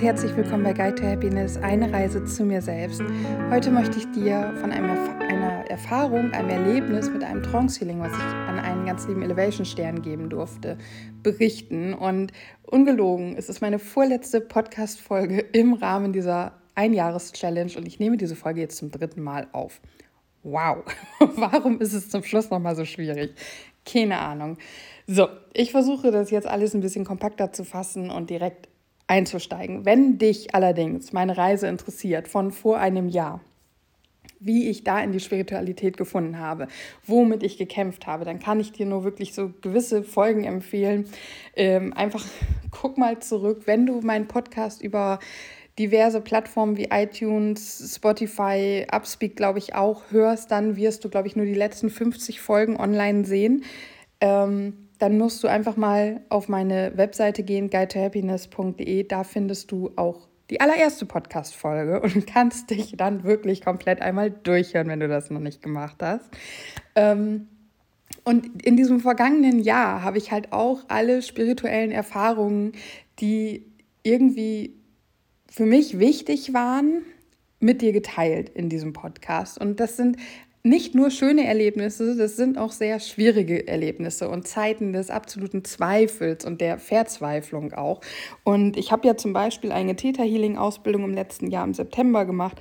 und herzlich willkommen bei Guide to Happiness, eine Reise zu mir selbst. Heute möchte ich dir von einem, einer Erfahrung, einem Erlebnis mit einem Trance Healing, was ich an einen ganz lieben Elevation Stern geben durfte, berichten. Und ungelogen, es ist meine vorletzte Podcast-Folge im Rahmen dieser Einjahres-Challenge und ich nehme diese Folge jetzt zum dritten Mal auf. Wow, warum ist es zum Schluss nochmal so schwierig? Keine Ahnung. So, ich versuche das jetzt alles ein bisschen kompakter zu fassen und direkt einzusteigen. Wenn dich allerdings meine Reise interessiert von vor einem Jahr, wie ich da in die Spiritualität gefunden habe, womit ich gekämpft habe, dann kann ich dir nur wirklich so gewisse Folgen empfehlen. Ähm, einfach guck mal zurück, wenn du meinen Podcast über diverse Plattformen wie iTunes, Spotify, Upspeak, glaube ich, auch hörst, dann wirst du, glaube ich, nur die letzten 50 Folgen online sehen. Ähm, dann musst du einfach mal auf meine Webseite gehen, guidetohappiness.de. Da findest du auch die allererste Podcast-Folge und kannst dich dann wirklich komplett einmal durchhören, wenn du das noch nicht gemacht hast. Ähm, und in diesem vergangenen Jahr habe ich halt auch alle spirituellen Erfahrungen, die irgendwie für mich wichtig waren, mit dir geteilt in diesem Podcast. Und das sind nicht nur schöne Erlebnisse, das sind auch sehr schwierige Erlebnisse und Zeiten des absoluten Zweifels und der Verzweiflung auch. Und ich habe ja zum Beispiel eine Theta Healing Ausbildung im letzten Jahr im September gemacht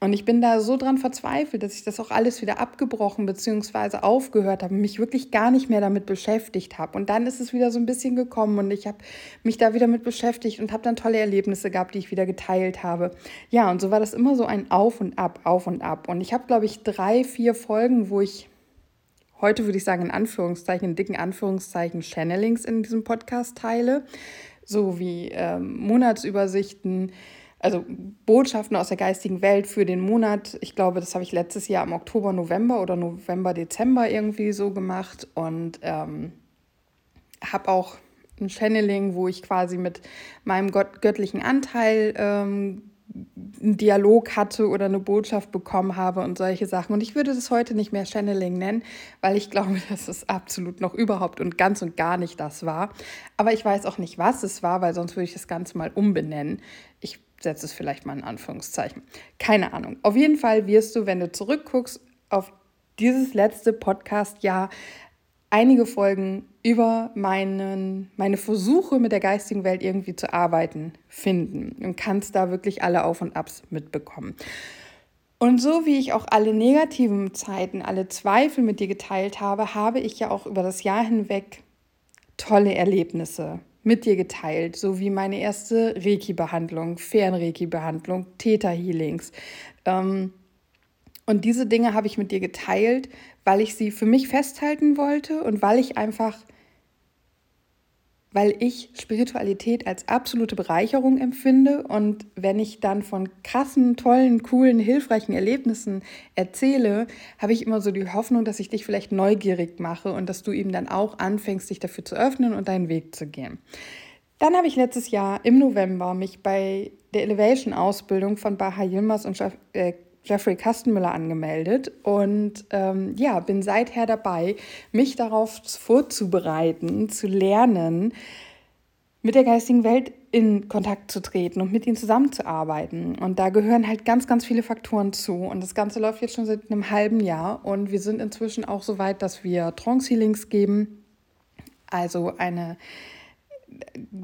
und ich bin da so dran verzweifelt, dass ich das auch alles wieder abgebrochen bzw. aufgehört habe, mich wirklich gar nicht mehr damit beschäftigt habe. Und dann ist es wieder so ein bisschen gekommen und ich habe mich da wieder mit beschäftigt und habe dann tolle Erlebnisse gehabt, die ich wieder geteilt habe. Ja, und so war das immer so ein Auf und Ab, Auf und Ab. Und ich habe, glaube ich, drei, vier Folgen, wo ich heute würde ich sagen in Anführungszeichen, in dicken Anführungszeichen Channelings in diesem Podcast teile, so wie ähm, Monatsübersichten, also Botschaften aus der geistigen Welt für den Monat. Ich glaube, das habe ich letztes Jahr im Oktober, November oder November, Dezember irgendwie so gemacht und ähm, habe auch ein Channeling, wo ich quasi mit meinem gott göttlichen Anteil ähm, einen Dialog hatte oder eine Botschaft bekommen habe und solche Sachen. Und ich würde das heute nicht mehr Channeling nennen, weil ich glaube, dass es absolut noch überhaupt und ganz und gar nicht das war. Aber ich weiß auch nicht, was es war, weil sonst würde ich das Ganze mal umbenennen. Ich setze es vielleicht mal in Anführungszeichen. Keine Ahnung. Auf jeden Fall wirst du, wenn du zurückguckst auf dieses letzte Podcast-Jahr, einige Folgen über meinen, meine Versuche mit der geistigen Welt irgendwie zu arbeiten finden und kannst da wirklich alle Auf und Abs mitbekommen. Und so wie ich auch alle negativen Zeiten, alle Zweifel mit dir geteilt habe, habe ich ja auch über das Jahr hinweg tolle Erlebnisse mit dir geteilt, so wie meine erste Reiki-Behandlung, Fern-Reiki-Behandlung, Theta-Healings. Ähm, und diese Dinge habe ich mit dir geteilt, weil ich sie für mich festhalten wollte und weil ich einfach weil ich Spiritualität als absolute Bereicherung empfinde. Und wenn ich dann von krassen, tollen, coolen, hilfreichen Erlebnissen erzähle, habe ich immer so die Hoffnung, dass ich dich vielleicht neugierig mache und dass du eben dann auch anfängst, dich dafür zu öffnen und deinen Weg zu gehen. Dann habe ich letztes Jahr im November mich bei der Elevation-Ausbildung von Baha Yilmaz und äh, Jeffrey Kastenmüller angemeldet und ähm, ja, bin seither dabei, mich darauf vorzubereiten, zu lernen, mit der geistigen Welt in Kontakt zu treten und mit ihnen zusammenzuarbeiten. Und da gehören halt ganz, ganz viele Faktoren zu. Und das Ganze läuft jetzt schon seit einem halben Jahr. Und wir sind inzwischen auch so weit, dass wir Trance-Healings geben. Also eine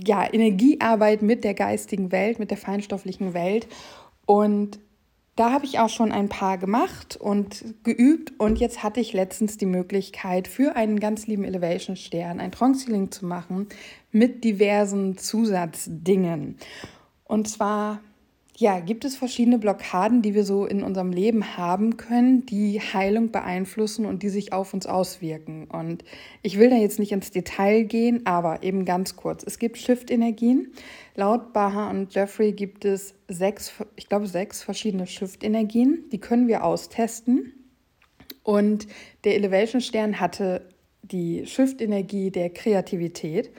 ja, Energiearbeit mit der geistigen Welt, mit der feinstofflichen Welt. Und da habe ich auch schon ein paar gemacht und geübt und jetzt hatte ich letztens die Möglichkeit für einen ganz lieben Elevation Stern ein Trance Healing zu machen mit diversen Zusatzdingen. Und zwar ja, gibt es verschiedene Blockaden, die wir so in unserem Leben haben können, die Heilung beeinflussen und die sich auf uns auswirken. Und ich will da jetzt nicht ins Detail gehen, aber eben ganz kurz. Es gibt Shift-Energien. Laut Baha und Jeffrey gibt es sechs, ich glaube, sechs verschiedene Shift-Energien. Die können wir austesten. Und der Elevation-Stern hatte die Shift-Energie der Kreativität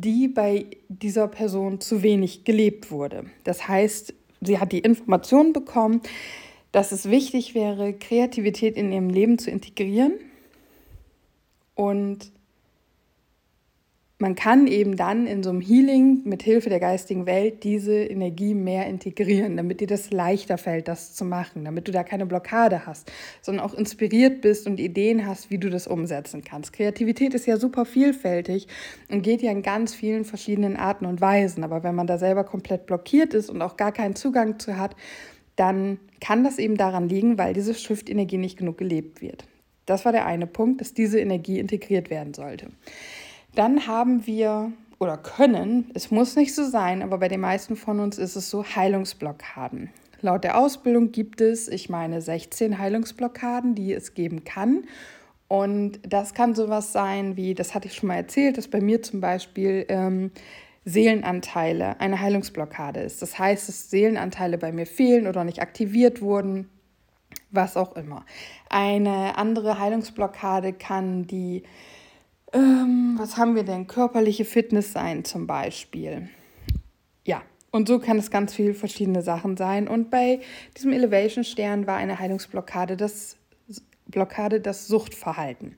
die bei dieser Person zu wenig gelebt wurde. Das heißt, sie hat die Information bekommen, dass es wichtig wäre, Kreativität in ihrem Leben zu integrieren. Und man kann eben dann in so einem Healing mit Hilfe der geistigen Welt diese Energie mehr integrieren, damit dir das leichter fällt, das zu machen, damit du da keine Blockade hast, sondern auch inspiriert bist und Ideen hast, wie du das umsetzen kannst. Kreativität ist ja super vielfältig und geht ja in ganz vielen verschiedenen Arten und Weisen, aber wenn man da selber komplett blockiert ist und auch gar keinen Zugang zu hat, dann kann das eben daran liegen, weil diese Shift-Energie nicht genug gelebt wird. Das war der eine Punkt, dass diese Energie integriert werden sollte. Dann haben wir oder können, es muss nicht so sein, aber bei den meisten von uns ist es so, Heilungsblockaden. Laut der Ausbildung gibt es, ich meine, 16 Heilungsblockaden, die es geben kann. Und das kann sowas sein wie, das hatte ich schon mal erzählt, dass bei mir zum Beispiel ähm, Seelenanteile eine Heilungsblockade ist. Das heißt, dass Seelenanteile bei mir fehlen oder nicht aktiviert wurden, was auch immer. Eine andere Heilungsblockade kann die ähm, was haben wir denn? Körperliche Fitness sein zum Beispiel. Ja, und so kann es ganz viele verschiedene Sachen sein. Und bei diesem Elevation-Stern war eine Heilungsblockade das, Blockade das Suchtverhalten.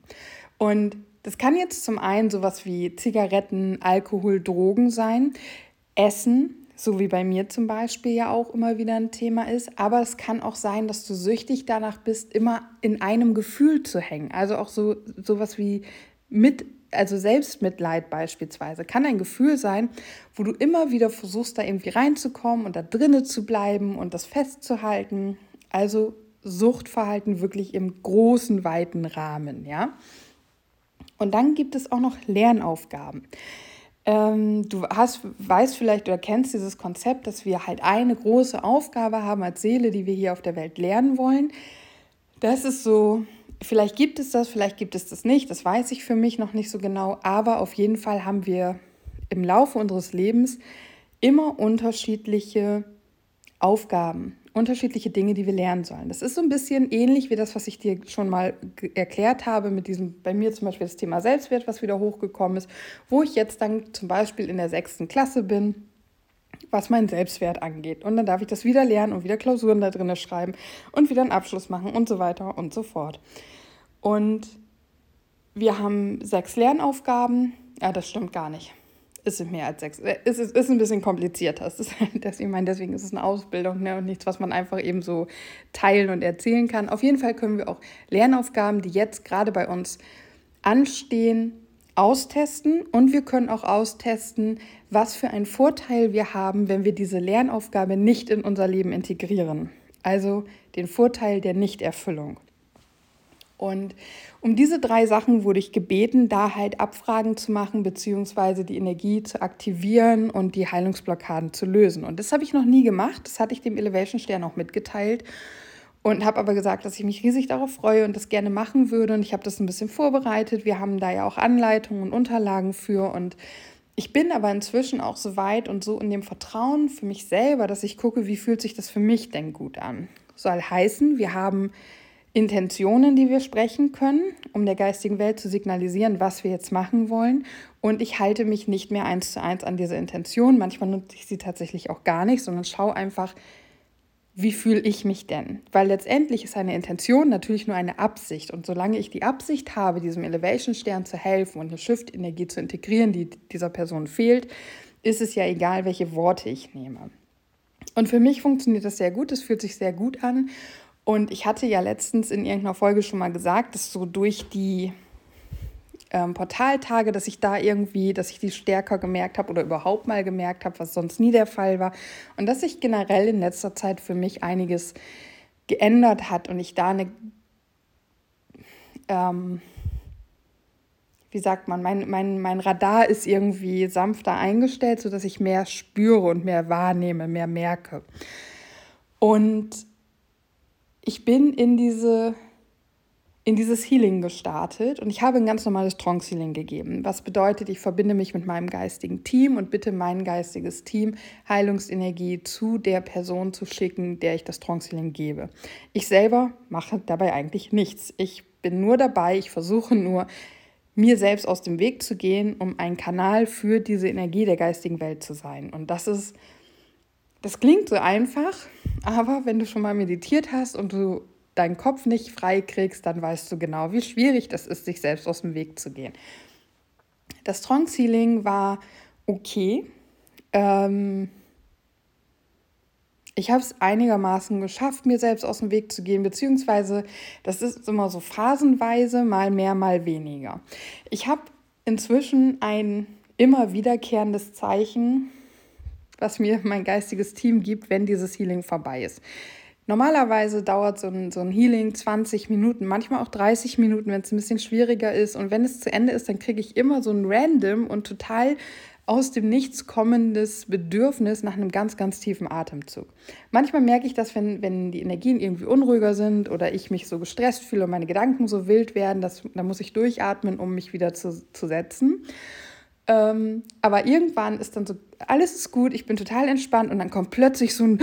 Und das kann jetzt zum einen sowas wie Zigaretten, Alkohol, Drogen sein, Essen, so wie bei mir zum Beispiel ja auch immer wieder ein Thema ist. Aber es kann auch sein, dass du süchtig danach bist, immer in einem Gefühl zu hängen. Also auch so sowas wie mit, also Selbstmitleid beispielsweise, kann ein Gefühl sein, wo du immer wieder versuchst, da irgendwie reinzukommen und da drinnen zu bleiben und das festzuhalten. Also Suchtverhalten wirklich im großen, weiten Rahmen, ja. Und dann gibt es auch noch Lernaufgaben. Ähm, du hast, weißt vielleicht oder kennst dieses Konzept, dass wir halt eine große Aufgabe haben als Seele, die wir hier auf der Welt lernen wollen. Das ist so Vielleicht gibt es das, vielleicht gibt es das nicht, das weiß ich für mich noch nicht so genau, aber auf jeden Fall haben wir im Laufe unseres Lebens immer unterschiedliche Aufgaben, unterschiedliche Dinge, die wir lernen sollen. Das ist so ein bisschen ähnlich wie das, was ich dir schon mal erklärt habe mit diesem, bei mir zum Beispiel das Thema Selbstwert, was wieder hochgekommen ist, wo ich jetzt dann zum Beispiel in der sechsten Klasse bin was meinen Selbstwert angeht. Und dann darf ich das wieder lernen und wieder Klausuren da drin schreiben und wieder einen Abschluss machen und so weiter und so fort. Und wir haben sechs Lernaufgaben. Ja, das stimmt gar nicht. Es sind mehr als sechs. Äh, es ist, ist ein bisschen komplizierter. Es ist, deswegen, meine, deswegen ist es eine Ausbildung ne, und nichts, was man einfach eben so teilen und erzählen kann. Auf jeden Fall können wir auch Lernaufgaben, die jetzt gerade bei uns anstehen, austesten und wir können auch austesten, was für einen Vorteil wir haben, wenn wir diese Lernaufgabe nicht in unser Leben integrieren. Also den Vorteil der Nichterfüllung. Und um diese drei Sachen wurde ich gebeten, da halt Abfragen zu machen, beziehungsweise die Energie zu aktivieren und die Heilungsblockaden zu lösen. Und das habe ich noch nie gemacht. Das hatte ich dem Elevation Stern auch mitgeteilt und habe aber gesagt, dass ich mich riesig darauf freue und das gerne machen würde. Und ich habe das ein bisschen vorbereitet. Wir haben da ja auch Anleitungen und Unterlagen für. Und ich bin aber inzwischen auch so weit und so in dem Vertrauen für mich selber, dass ich gucke, wie fühlt sich das für mich denn gut an. Soll heißen, wir haben Intentionen, die wir sprechen können, um der geistigen Welt zu signalisieren, was wir jetzt machen wollen. Und ich halte mich nicht mehr eins zu eins an diese Intention. Manchmal nutze ich sie tatsächlich auch gar nicht, sondern schaue einfach, wie fühle ich mich denn? Weil letztendlich ist eine Intention natürlich nur eine Absicht. Und solange ich die Absicht habe, diesem Elevation-Stern zu helfen und eine Shift-Energie zu integrieren, die dieser Person fehlt, ist es ja egal, welche Worte ich nehme. Und für mich funktioniert das sehr gut, es fühlt sich sehr gut an. Und ich hatte ja letztens in irgendeiner Folge schon mal gesagt, dass so durch die ähm, Portaltage, dass ich da irgendwie, dass ich die stärker gemerkt habe oder überhaupt mal gemerkt habe, was sonst nie der Fall war. Und dass sich generell in letzter Zeit für mich einiges geändert hat und ich da eine, ähm, wie sagt man, mein, mein, mein Radar ist irgendwie sanfter eingestellt, sodass ich mehr spüre und mehr wahrnehme, mehr merke. Und ich bin in diese in dieses Healing gestartet und ich habe ein ganz normales Trance Healing gegeben. Was bedeutet, ich verbinde mich mit meinem geistigen Team und bitte mein geistiges Team Heilungsenergie zu der Person zu schicken, der ich das Trance Healing gebe. Ich selber mache dabei eigentlich nichts. Ich bin nur dabei, ich versuche nur mir selbst aus dem Weg zu gehen, um ein Kanal für diese Energie der geistigen Welt zu sein. Und das ist das klingt so einfach, aber wenn du schon mal meditiert hast und du deinen Kopf nicht frei kriegst, dann weißt du genau, wie schwierig das ist, sich selbst aus dem Weg zu gehen. Das Trance Healing war okay. Ähm, ich habe es einigermaßen geschafft, mir selbst aus dem Weg zu gehen, beziehungsweise das ist immer so phasenweise, mal mehr, mal weniger. Ich habe inzwischen ein immer wiederkehrendes Zeichen, was mir mein geistiges Team gibt, wenn dieses Healing vorbei ist. Normalerweise dauert so ein, so ein Healing 20 Minuten, manchmal auch 30 Minuten, wenn es ein bisschen schwieriger ist. Und wenn es zu Ende ist, dann kriege ich immer so ein random und total aus dem Nichts kommendes Bedürfnis nach einem ganz, ganz tiefen Atemzug. Manchmal merke ich das, wenn, wenn die Energien irgendwie unruhiger sind oder ich mich so gestresst fühle und meine Gedanken so wild werden, dass, dann muss ich durchatmen, um mich wieder zu, zu setzen. Ähm, aber irgendwann ist dann so, alles ist gut, ich bin total entspannt und dann kommt plötzlich so ein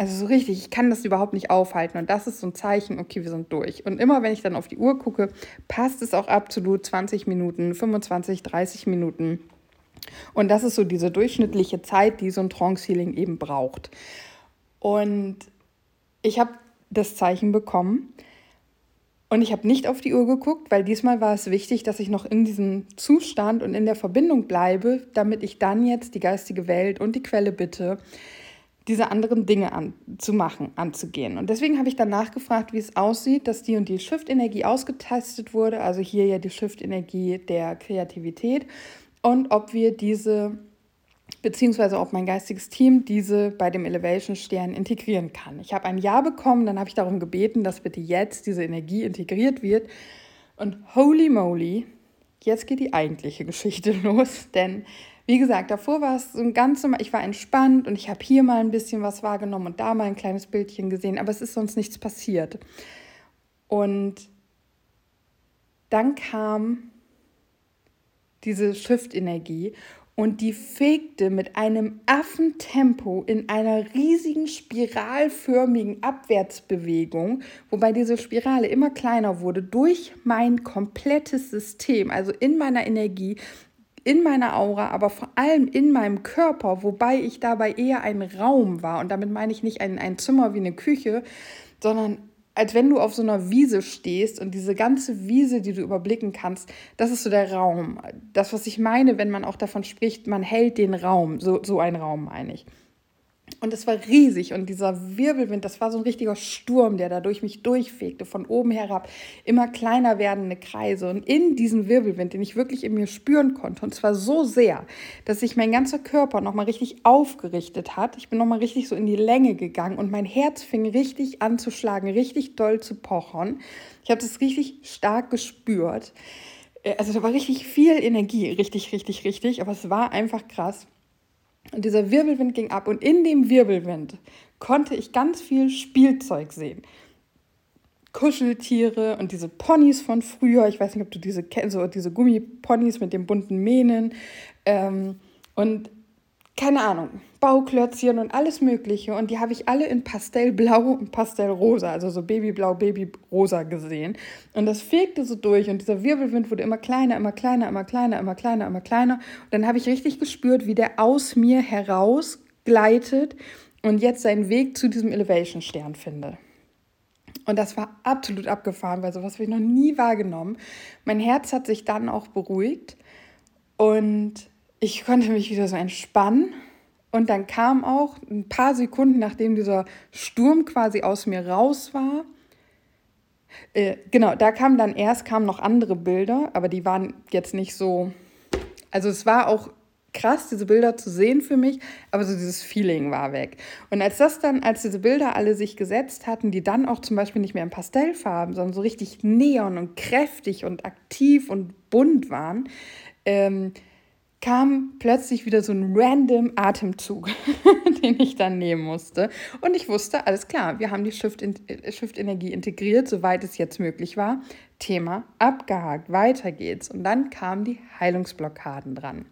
also so richtig, ich kann das überhaupt nicht aufhalten. Und das ist so ein Zeichen, okay, wir sind durch. Und immer wenn ich dann auf die Uhr gucke, passt es auch absolut 20 Minuten, 25, 30 Minuten. Und das ist so diese durchschnittliche Zeit, die so ein Trance-Healing eben braucht. Und ich habe das Zeichen bekommen. Und ich habe nicht auf die Uhr geguckt, weil diesmal war es wichtig, dass ich noch in diesem Zustand und in der Verbindung bleibe, damit ich dann jetzt die geistige Welt und die Quelle bitte, diese anderen Dinge an, zu machen, anzugehen. Und deswegen habe ich dann nachgefragt, wie es aussieht, dass die und die Shift-Energie ausgetestet wurde, also hier ja die Shift-Energie der Kreativität und ob wir diese, beziehungsweise ob mein geistiges Team diese bei dem Elevation-Stern integrieren kann. Ich habe ein Ja bekommen, dann habe ich darum gebeten, dass bitte jetzt diese Energie integriert wird. Und holy moly, jetzt geht die eigentliche Geschichte los, denn wie gesagt, davor war es so ein ganz normal, ich war entspannt und ich habe hier mal ein bisschen was wahrgenommen und da mal ein kleines Bildchen gesehen, aber es ist sonst nichts passiert. Und dann kam diese Schriftenergie und die fegte mit einem Affentempo in einer riesigen spiralförmigen Abwärtsbewegung, wobei diese Spirale immer kleiner wurde, durch mein komplettes System, also in meiner Energie, in meiner Aura, aber vor allem in meinem Körper, wobei ich dabei eher ein Raum war. Und damit meine ich nicht ein, ein Zimmer wie eine Küche, sondern als wenn du auf so einer Wiese stehst und diese ganze Wiese, die du überblicken kannst, das ist so der Raum. Das, was ich meine, wenn man auch davon spricht, man hält den Raum, so, so ein Raum meine ich. Und es war riesig und dieser Wirbelwind, das war so ein richtiger Sturm, der da durch mich durchfegte, von oben herab, immer kleiner werdende Kreise. Und in diesem Wirbelwind, den ich wirklich in mir spüren konnte, und zwar so sehr, dass sich mein ganzer Körper nochmal richtig aufgerichtet hat. Ich bin nochmal richtig so in die Länge gegangen und mein Herz fing richtig an zu schlagen, richtig doll zu pochern. Ich habe das richtig stark gespürt. Äh, also da war richtig viel Energie, richtig, richtig, richtig, aber es war einfach krass. Und dieser Wirbelwind ging ab und in dem Wirbelwind konnte ich ganz viel Spielzeug sehen. Kuscheltiere und diese Ponys von früher. Ich weiß nicht, ob du diese kennst, so diese Gummiponys mit den bunten Mähnen. Ähm, und keine Ahnung, Bauklötzchen und alles Mögliche. Und die habe ich alle in Pastellblau und Pastellrosa, also so Babyblau, Babyrosa gesehen. Und das fegte so durch und dieser Wirbelwind wurde immer kleiner, immer kleiner, immer kleiner, immer kleiner, immer kleiner. Und dann habe ich richtig gespürt, wie der aus mir heraus gleitet und jetzt seinen Weg zu diesem Elevation-Stern finde. Und das war absolut abgefahren, weil sowas habe ich noch nie wahrgenommen. Mein Herz hat sich dann auch beruhigt und ich konnte mich wieder so entspannen. Und dann kam auch ein paar Sekunden, nachdem dieser Sturm quasi aus mir raus war, äh, genau, da kamen dann erst kamen noch andere Bilder, aber die waren jetzt nicht so. Also es war auch krass, diese Bilder zu sehen für mich, aber so dieses Feeling war weg. Und als das dann, als diese Bilder alle sich gesetzt hatten, die dann auch zum Beispiel nicht mehr in Pastellfarben, sondern so richtig neon und kräftig und aktiv und bunt waren, ähm, kam plötzlich wieder so ein random Atemzug, den ich dann nehmen musste. Und ich wusste, alles klar, wir haben die Shift-Energie integriert, soweit es jetzt möglich war. Thema abgehakt, weiter geht's. Und dann kamen die Heilungsblockaden dran.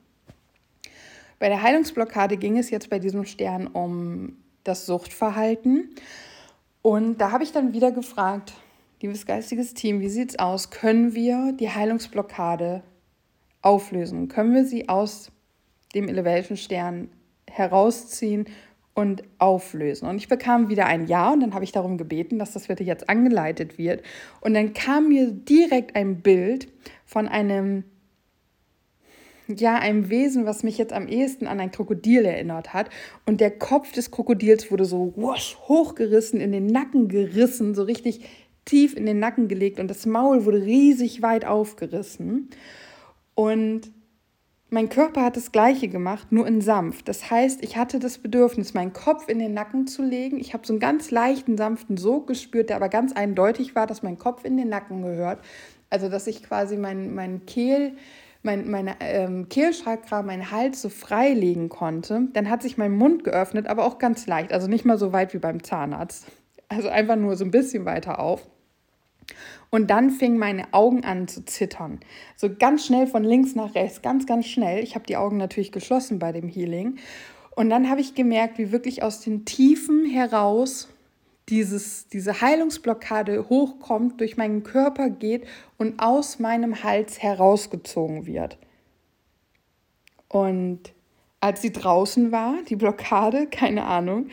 Bei der Heilungsblockade ging es jetzt bei diesem Stern um das Suchtverhalten. Und da habe ich dann wieder gefragt, liebes geistiges Team, wie sieht's aus? Können wir die Heilungsblockade auflösen? Können wir sie aus dem Elevation Stern herausziehen und auflösen. Und ich bekam wieder ein Ja und dann habe ich darum gebeten, dass das bitte jetzt angeleitet wird. Und dann kam mir direkt ein Bild von einem, ja, einem Wesen, was mich jetzt am ehesten an ein Krokodil erinnert hat. Und der Kopf des Krokodils wurde so wusch, hochgerissen, in den Nacken gerissen, so richtig tief in den Nacken gelegt und das Maul wurde riesig weit aufgerissen. Und mein Körper hat das gleiche gemacht, nur in sanft. Das heißt, ich hatte das Bedürfnis, meinen Kopf in den Nacken zu legen. Ich habe so einen ganz leichten, sanften Sog gespürt, der aber ganz eindeutig war, dass mein Kopf in den Nacken gehört. Also, dass ich quasi meinen mein Kehl, mein, meine ähm, Kehlchakra, meinen Hals so freilegen konnte. Dann hat sich mein Mund geöffnet, aber auch ganz leicht. Also nicht mal so weit wie beim Zahnarzt. Also einfach nur so ein bisschen weiter auf. Und dann fingen meine Augen an zu zittern. So ganz schnell von links nach rechts, ganz, ganz schnell. Ich habe die Augen natürlich geschlossen bei dem Healing. Und dann habe ich gemerkt, wie wirklich aus den Tiefen heraus dieses, diese Heilungsblockade hochkommt, durch meinen Körper geht und aus meinem Hals herausgezogen wird. Und als sie draußen war, die Blockade, keine Ahnung,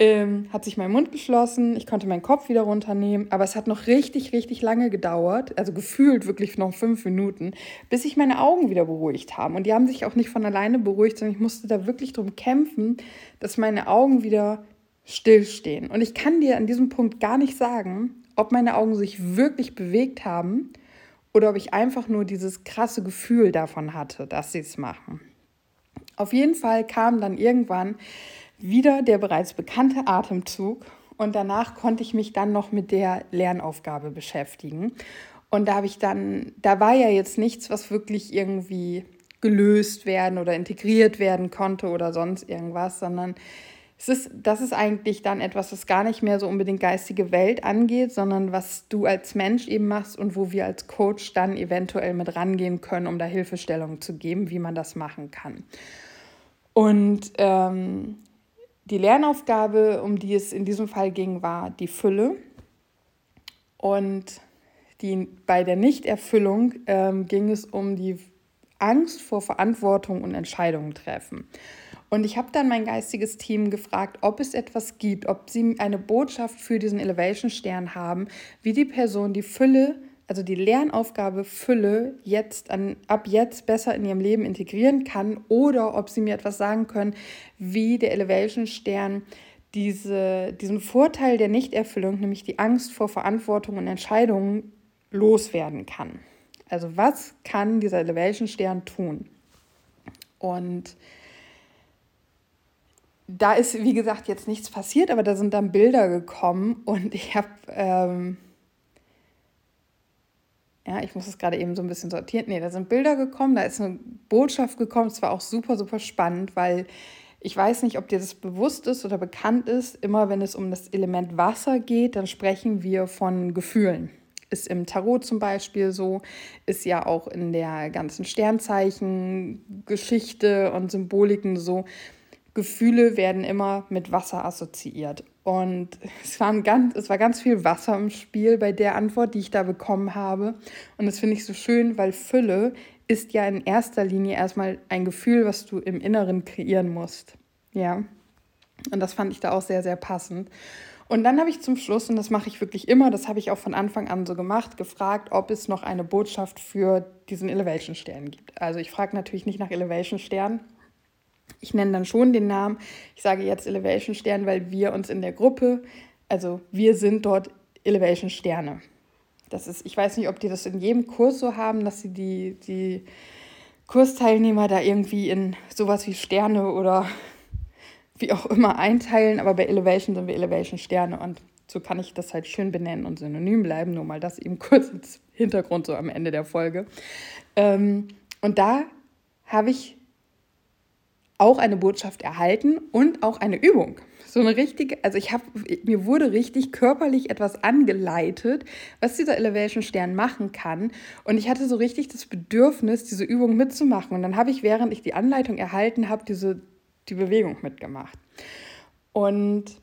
ähm, hat sich mein Mund geschlossen, ich konnte meinen Kopf wieder runternehmen, aber es hat noch richtig, richtig lange gedauert, also gefühlt wirklich noch fünf Minuten, bis sich meine Augen wieder beruhigt haben. Und die haben sich auch nicht von alleine beruhigt, sondern ich musste da wirklich drum kämpfen, dass meine Augen wieder stillstehen. Und ich kann dir an diesem Punkt gar nicht sagen, ob meine Augen sich wirklich bewegt haben oder ob ich einfach nur dieses krasse Gefühl davon hatte, dass sie es machen. Auf jeden Fall kam dann irgendwann wieder der bereits bekannte Atemzug und danach konnte ich mich dann noch mit der Lernaufgabe beschäftigen. Und da habe ich dann, da war ja jetzt nichts, was wirklich irgendwie gelöst werden oder integriert werden konnte oder sonst irgendwas, sondern es ist, das ist eigentlich dann etwas, was gar nicht mehr so unbedingt geistige Welt angeht, sondern was du als Mensch eben machst und wo wir als Coach dann eventuell mit rangehen können, um da Hilfestellung zu geben, wie man das machen kann. Und ähm, die Lernaufgabe, um die es in diesem Fall ging, war die Fülle. Und die, bei der Nichterfüllung ähm, ging es um die Angst vor Verantwortung und Entscheidungen treffen. Und ich habe dann mein geistiges Team gefragt, ob es etwas gibt, ob sie eine Botschaft für diesen Elevation Stern haben, wie die Person die Fülle also die Lernaufgabe Fülle jetzt an, ab jetzt besser in ihrem Leben integrieren kann oder ob sie mir etwas sagen können, wie der Elevation Stern diese, diesen Vorteil der Nichterfüllung, nämlich die Angst vor Verantwortung und Entscheidungen, loswerden kann. Also was kann dieser Elevation Stern tun? Und da ist, wie gesagt, jetzt nichts passiert, aber da sind dann Bilder gekommen und ich habe... Ähm, ja, ich muss es gerade eben so ein bisschen sortieren. Nee, da sind Bilder gekommen, da ist eine Botschaft gekommen. Es war auch super, super spannend, weil ich weiß nicht, ob dir das bewusst ist oder bekannt ist. Immer wenn es um das Element Wasser geht, dann sprechen wir von Gefühlen. Ist im Tarot zum Beispiel so, ist ja auch in der ganzen Sternzeichen-Geschichte und Symboliken so. Gefühle werden immer mit Wasser assoziiert. Und es, waren ganz, es war ganz viel Wasser im Spiel bei der Antwort, die ich da bekommen habe. Und das finde ich so schön, weil Fülle ist ja in erster Linie erstmal ein Gefühl, was du im Inneren kreieren musst. Ja. Und das fand ich da auch sehr, sehr passend. Und dann habe ich zum Schluss, und das mache ich wirklich immer, das habe ich auch von Anfang an so gemacht, gefragt, ob es noch eine Botschaft für diesen Elevation Stern gibt. Also ich frage natürlich nicht nach Elevation Stern, ich nenne dann schon den Namen. Ich sage jetzt Elevation Stern, weil wir uns in der Gruppe, also wir sind dort Elevation Sterne. Das ist, ich weiß nicht, ob die das in jedem Kurs so haben, dass sie die, die Kursteilnehmer da irgendwie in sowas wie Sterne oder wie auch immer einteilen, aber bei Elevation sind wir Elevation Sterne und so kann ich das halt schön benennen und synonym bleiben, nur mal das eben kurz als Hintergrund so am Ende der Folge. Ähm, und da habe ich auch eine Botschaft erhalten und auch eine Übung. So eine richtige, also ich habe, mir wurde richtig körperlich etwas angeleitet, was dieser Elevation Stern machen kann. Und ich hatte so richtig das Bedürfnis, diese Übung mitzumachen. Und dann habe ich, während ich die Anleitung erhalten habe, diese, die Bewegung mitgemacht. Und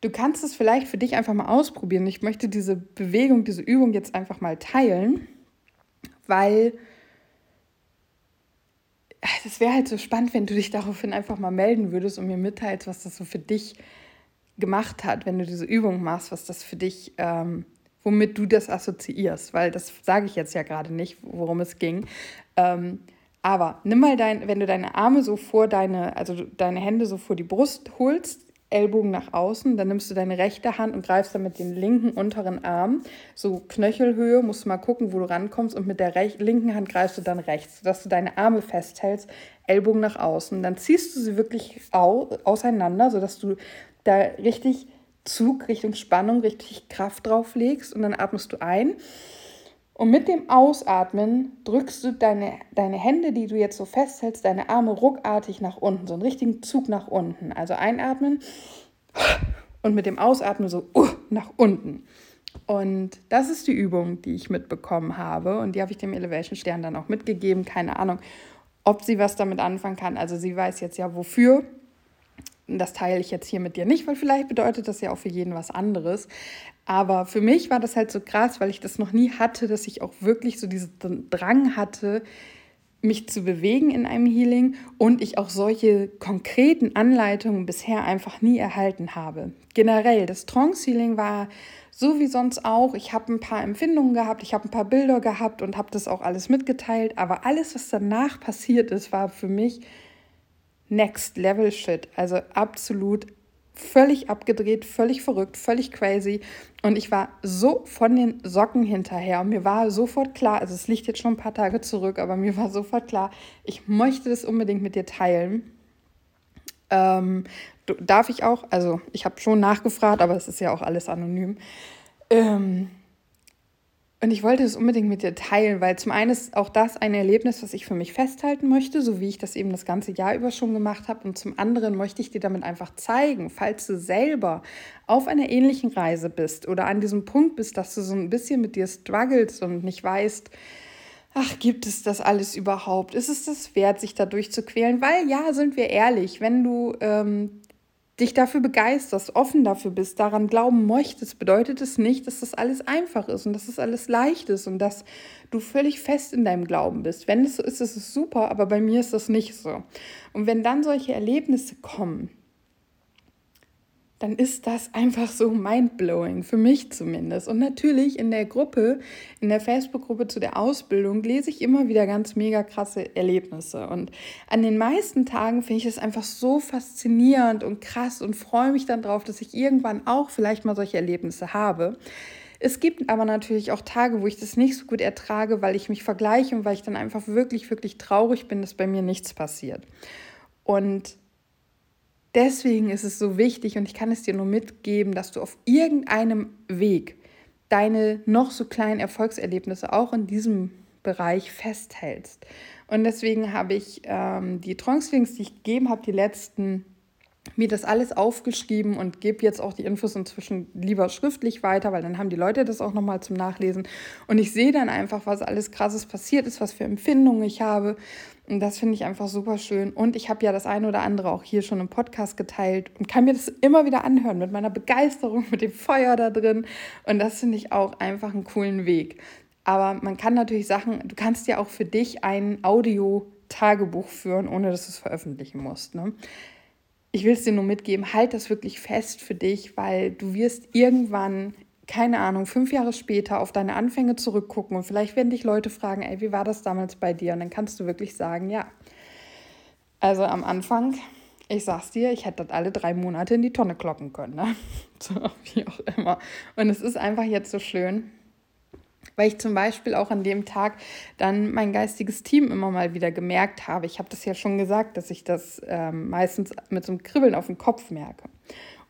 du kannst es vielleicht für dich einfach mal ausprobieren. Ich möchte diese Bewegung, diese Übung jetzt einfach mal teilen, weil das wäre halt so spannend, wenn du dich daraufhin einfach mal melden würdest und mir mitteilst, was das so für dich gemacht hat, wenn du diese Übung machst, was das für dich, ähm, womit du das assoziierst, weil das sage ich jetzt ja gerade nicht, worum es ging. Ähm, aber nimm mal dein, wenn du deine Arme so vor deine, also deine Hände so vor die Brust holst, Ellbogen nach außen, dann nimmst du deine rechte Hand und greifst dann mit dem linken unteren Arm, so Knöchelhöhe, musst du mal gucken, wo du rankommst und mit der linken Hand greifst du dann rechts, sodass du deine Arme festhältst, Ellbogen nach außen. Dann ziehst du sie wirklich au auseinander, sodass du da richtig Zug, Richtung Spannung, richtig Kraft drauf legst und dann atmest du ein. Und mit dem Ausatmen drückst du deine, deine Hände, die du jetzt so festhältst, deine Arme ruckartig nach unten, so einen richtigen Zug nach unten. Also einatmen und mit dem Ausatmen so uh, nach unten. Und das ist die Übung, die ich mitbekommen habe. Und die habe ich dem Elevation Stern dann auch mitgegeben. Keine Ahnung, ob sie was damit anfangen kann. Also sie weiß jetzt ja wofür. Das teile ich jetzt hier mit dir nicht, weil vielleicht bedeutet das ja auch für jeden was anderes. Aber für mich war das halt so krass, weil ich das noch nie hatte, dass ich auch wirklich so diesen Drang hatte, mich zu bewegen in einem Healing und ich auch solche konkreten Anleitungen bisher einfach nie erhalten habe. Generell, das Trance Healing war so wie sonst auch. Ich habe ein paar Empfindungen gehabt, ich habe ein paar Bilder gehabt und habe das auch alles mitgeteilt. Aber alles, was danach passiert ist, war für mich Next Level Shit. Also absolut völlig abgedreht, völlig verrückt, völlig crazy. Und ich war so von den Socken hinterher. Und mir war sofort klar, also es liegt jetzt schon ein paar Tage zurück, aber mir war sofort klar, ich möchte das unbedingt mit dir teilen. Ähm, darf ich auch? Also ich habe schon nachgefragt, aber es ist ja auch alles anonym. Ähm, und ich wollte es unbedingt mit dir teilen, weil zum einen ist auch das ein Erlebnis, was ich für mich festhalten möchte, so wie ich das eben das ganze Jahr über schon gemacht habe. Und zum anderen möchte ich dir damit einfach zeigen, falls du selber auf einer ähnlichen Reise bist oder an diesem Punkt bist, dass du so ein bisschen mit dir struggles und nicht weißt, ach, gibt es das alles überhaupt? Ist es das wert, sich da durchzuquälen? Weil ja, sind wir ehrlich, wenn du ähm, dich dafür begeisterst, offen dafür bist, daran glauben möchtest, bedeutet es nicht, dass das alles einfach ist und dass das alles leicht ist und dass du völlig fest in deinem Glauben bist. Wenn es so ist, ist es super, aber bei mir ist das nicht so. Und wenn dann solche Erlebnisse kommen, dann ist das einfach so mindblowing, für mich zumindest. Und natürlich in der Gruppe, in der Facebook-Gruppe zu der Ausbildung, lese ich immer wieder ganz mega krasse Erlebnisse. Und an den meisten Tagen finde ich es einfach so faszinierend und krass und freue mich dann drauf, dass ich irgendwann auch vielleicht mal solche Erlebnisse habe. Es gibt aber natürlich auch Tage, wo ich das nicht so gut ertrage, weil ich mich vergleiche und weil ich dann einfach wirklich, wirklich traurig bin, dass bei mir nichts passiert. Und Deswegen ist es so wichtig und ich kann es dir nur mitgeben, dass du auf irgendeinem Weg deine noch so kleinen Erfolgserlebnisse auch in diesem Bereich festhältst. Und deswegen habe ich ähm, die Trance-Links, die ich gegeben habe, die letzten mir das alles aufgeschrieben und gebe jetzt auch die Infos inzwischen lieber schriftlich weiter, weil dann haben die Leute das auch nochmal zum Nachlesen. Und ich sehe dann einfach, was alles krasses passiert ist, was für Empfindungen ich habe. Und das finde ich einfach super schön. Und ich habe ja das eine oder andere auch hier schon im Podcast geteilt und kann mir das immer wieder anhören mit meiner Begeisterung, mit dem Feuer da drin. Und das finde ich auch einfach einen coolen Weg. Aber man kann natürlich Sachen, du kannst ja auch für dich ein Audio-Tagebuch führen, ohne dass du es veröffentlichen musst. Ne? ich will es dir nur mitgeben, halt das wirklich fest für dich, weil du wirst irgendwann, keine Ahnung, fünf Jahre später auf deine Anfänge zurückgucken und vielleicht werden dich Leute fragen, ey, wie war das damals bei dir? Und dann kannst du wirklich sagen, ja. Also am Anfang, ich sag's dir, ich hätte das alle drei Monate in die Tonne kloppen können, ne? So, wie auch immer. Und es ist einfach jetzt so schön, weil ich zum Beispiel auch an dem Tag dann mein geistiges Team immer mal wieder gemerkt habe. Ich habe das ja schon gesagt, dass ich das ähm, meistens mit so einem Kribbeln auf dem Kopf merke.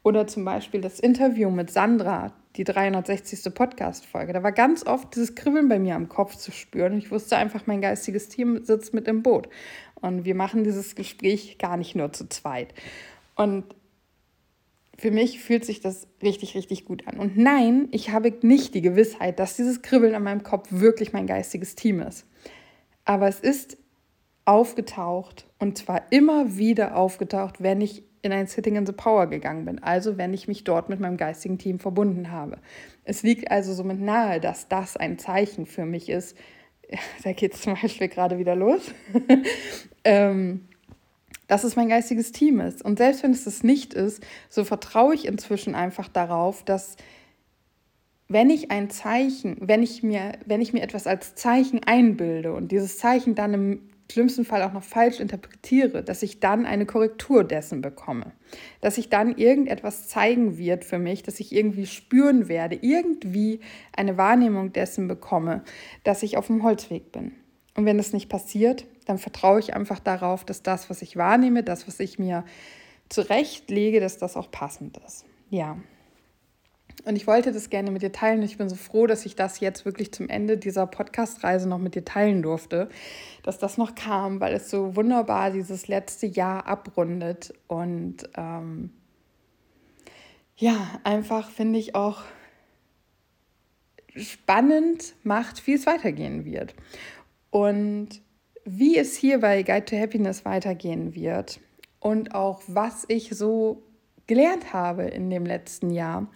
Oder zum Beispiel das Interview mit Sandra, die 360. Podcast-Folge. Da war ganz oft dieses Kribbeln bei mir am Kopf zu spüren. Ich wusste einfach, mein geistiges Team sitzt mit im Boot. Und wir machen dieses Gespräch gar nicht nur zu zweit. Und für mich fühlt sich das richtig, richtig gut an. Und nein, ich habe nicht die Gewissheit, dass dieses Kribbeln an meinem Kopf wirklich mein geistiges Team ist. Aber es ist aufgetaucht und zwar immer wieder aufgetaucht, wenn ich in ein Sitting in the Power gegangen bin, also wenn ich mich dort mit meinem geistigen Team verbunden habe. Es liegt also somit nahe, dass das ein Zeichen für mich ist. Da geht es zum Beispiel gerade wieder los. ähm, dass es mein geistiges Team ist. Und selbst wenn es das nicht ist, so vertraue ich inzwischen einfach darauf, dass wenn ich ein Zeichen, wenn ich mir, wenn ich mir etwas als Zeichen einbilde und dieses Zeichen dann im schlimmsten Fall auch noch falsch interpretiere, dass ich dann eine Korrektur dessen bekomme. Dass sich dann irgendetwas zeigen wird für mich, dass ich irgendwie spüren werde, irgendwie eine Wahrnehmung dessen bekomme, dass ich auf dem Holzweg bin. Und wenn das nicht passiert, dann vertraue ich einfach darauf, dass das, was ich wahrnehme, das, was ich mir zurechtlege, dass das auch passend ist. Ja, und ich wollte das gerne mit dir teilen. Ich bin so froh, dass ich das jetzt wirklich zum Ende dieser Podcast-Reise noch mit dir teilen durfte, dass das noch kam, weil es so wunderbar dieses letzte Jahr abrundet. Und ähm, ja, einfach finde ich auch spannend macht, wie es weitergehen wird. Und wie es hier bei Guide to Happiness weitergehen wird und auch was ich so gelernt habe in dem letzten Jahr,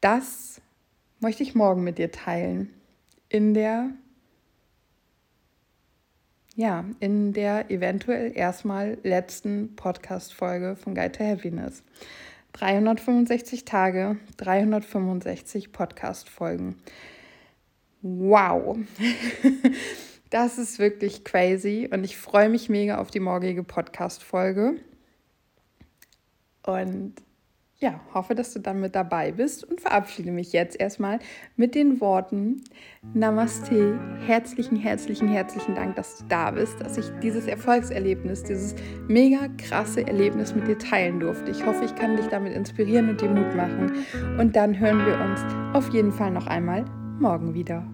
das möchte ich morgen mit dir teilen. In der, ja, in der eventuell erstmal letzten Podcast-Folge von Guide to Happiness. 365 Tage, 365 Podcast-Folgen. Wow! Das ist wirklich crazy und ich freue mich mega auf die morgige Podcast-Folge. Und ja, hoffe, dass du dann mit dabei bist und verabschiede mich jetzt erstmal mit den Worten Namaste. Herzlichen, herzlichen, herzlichen Dank, dass du da bist, dass ich dieses Erfolgserlebnis, dieses mega krasse Erlebnis mit dir teilen durfte. Ich hoffe, ich kann dich damit inspirieren und dir Mut machen. Und dann hören wir uns auf jeden Fall noch einmal morgen wieder.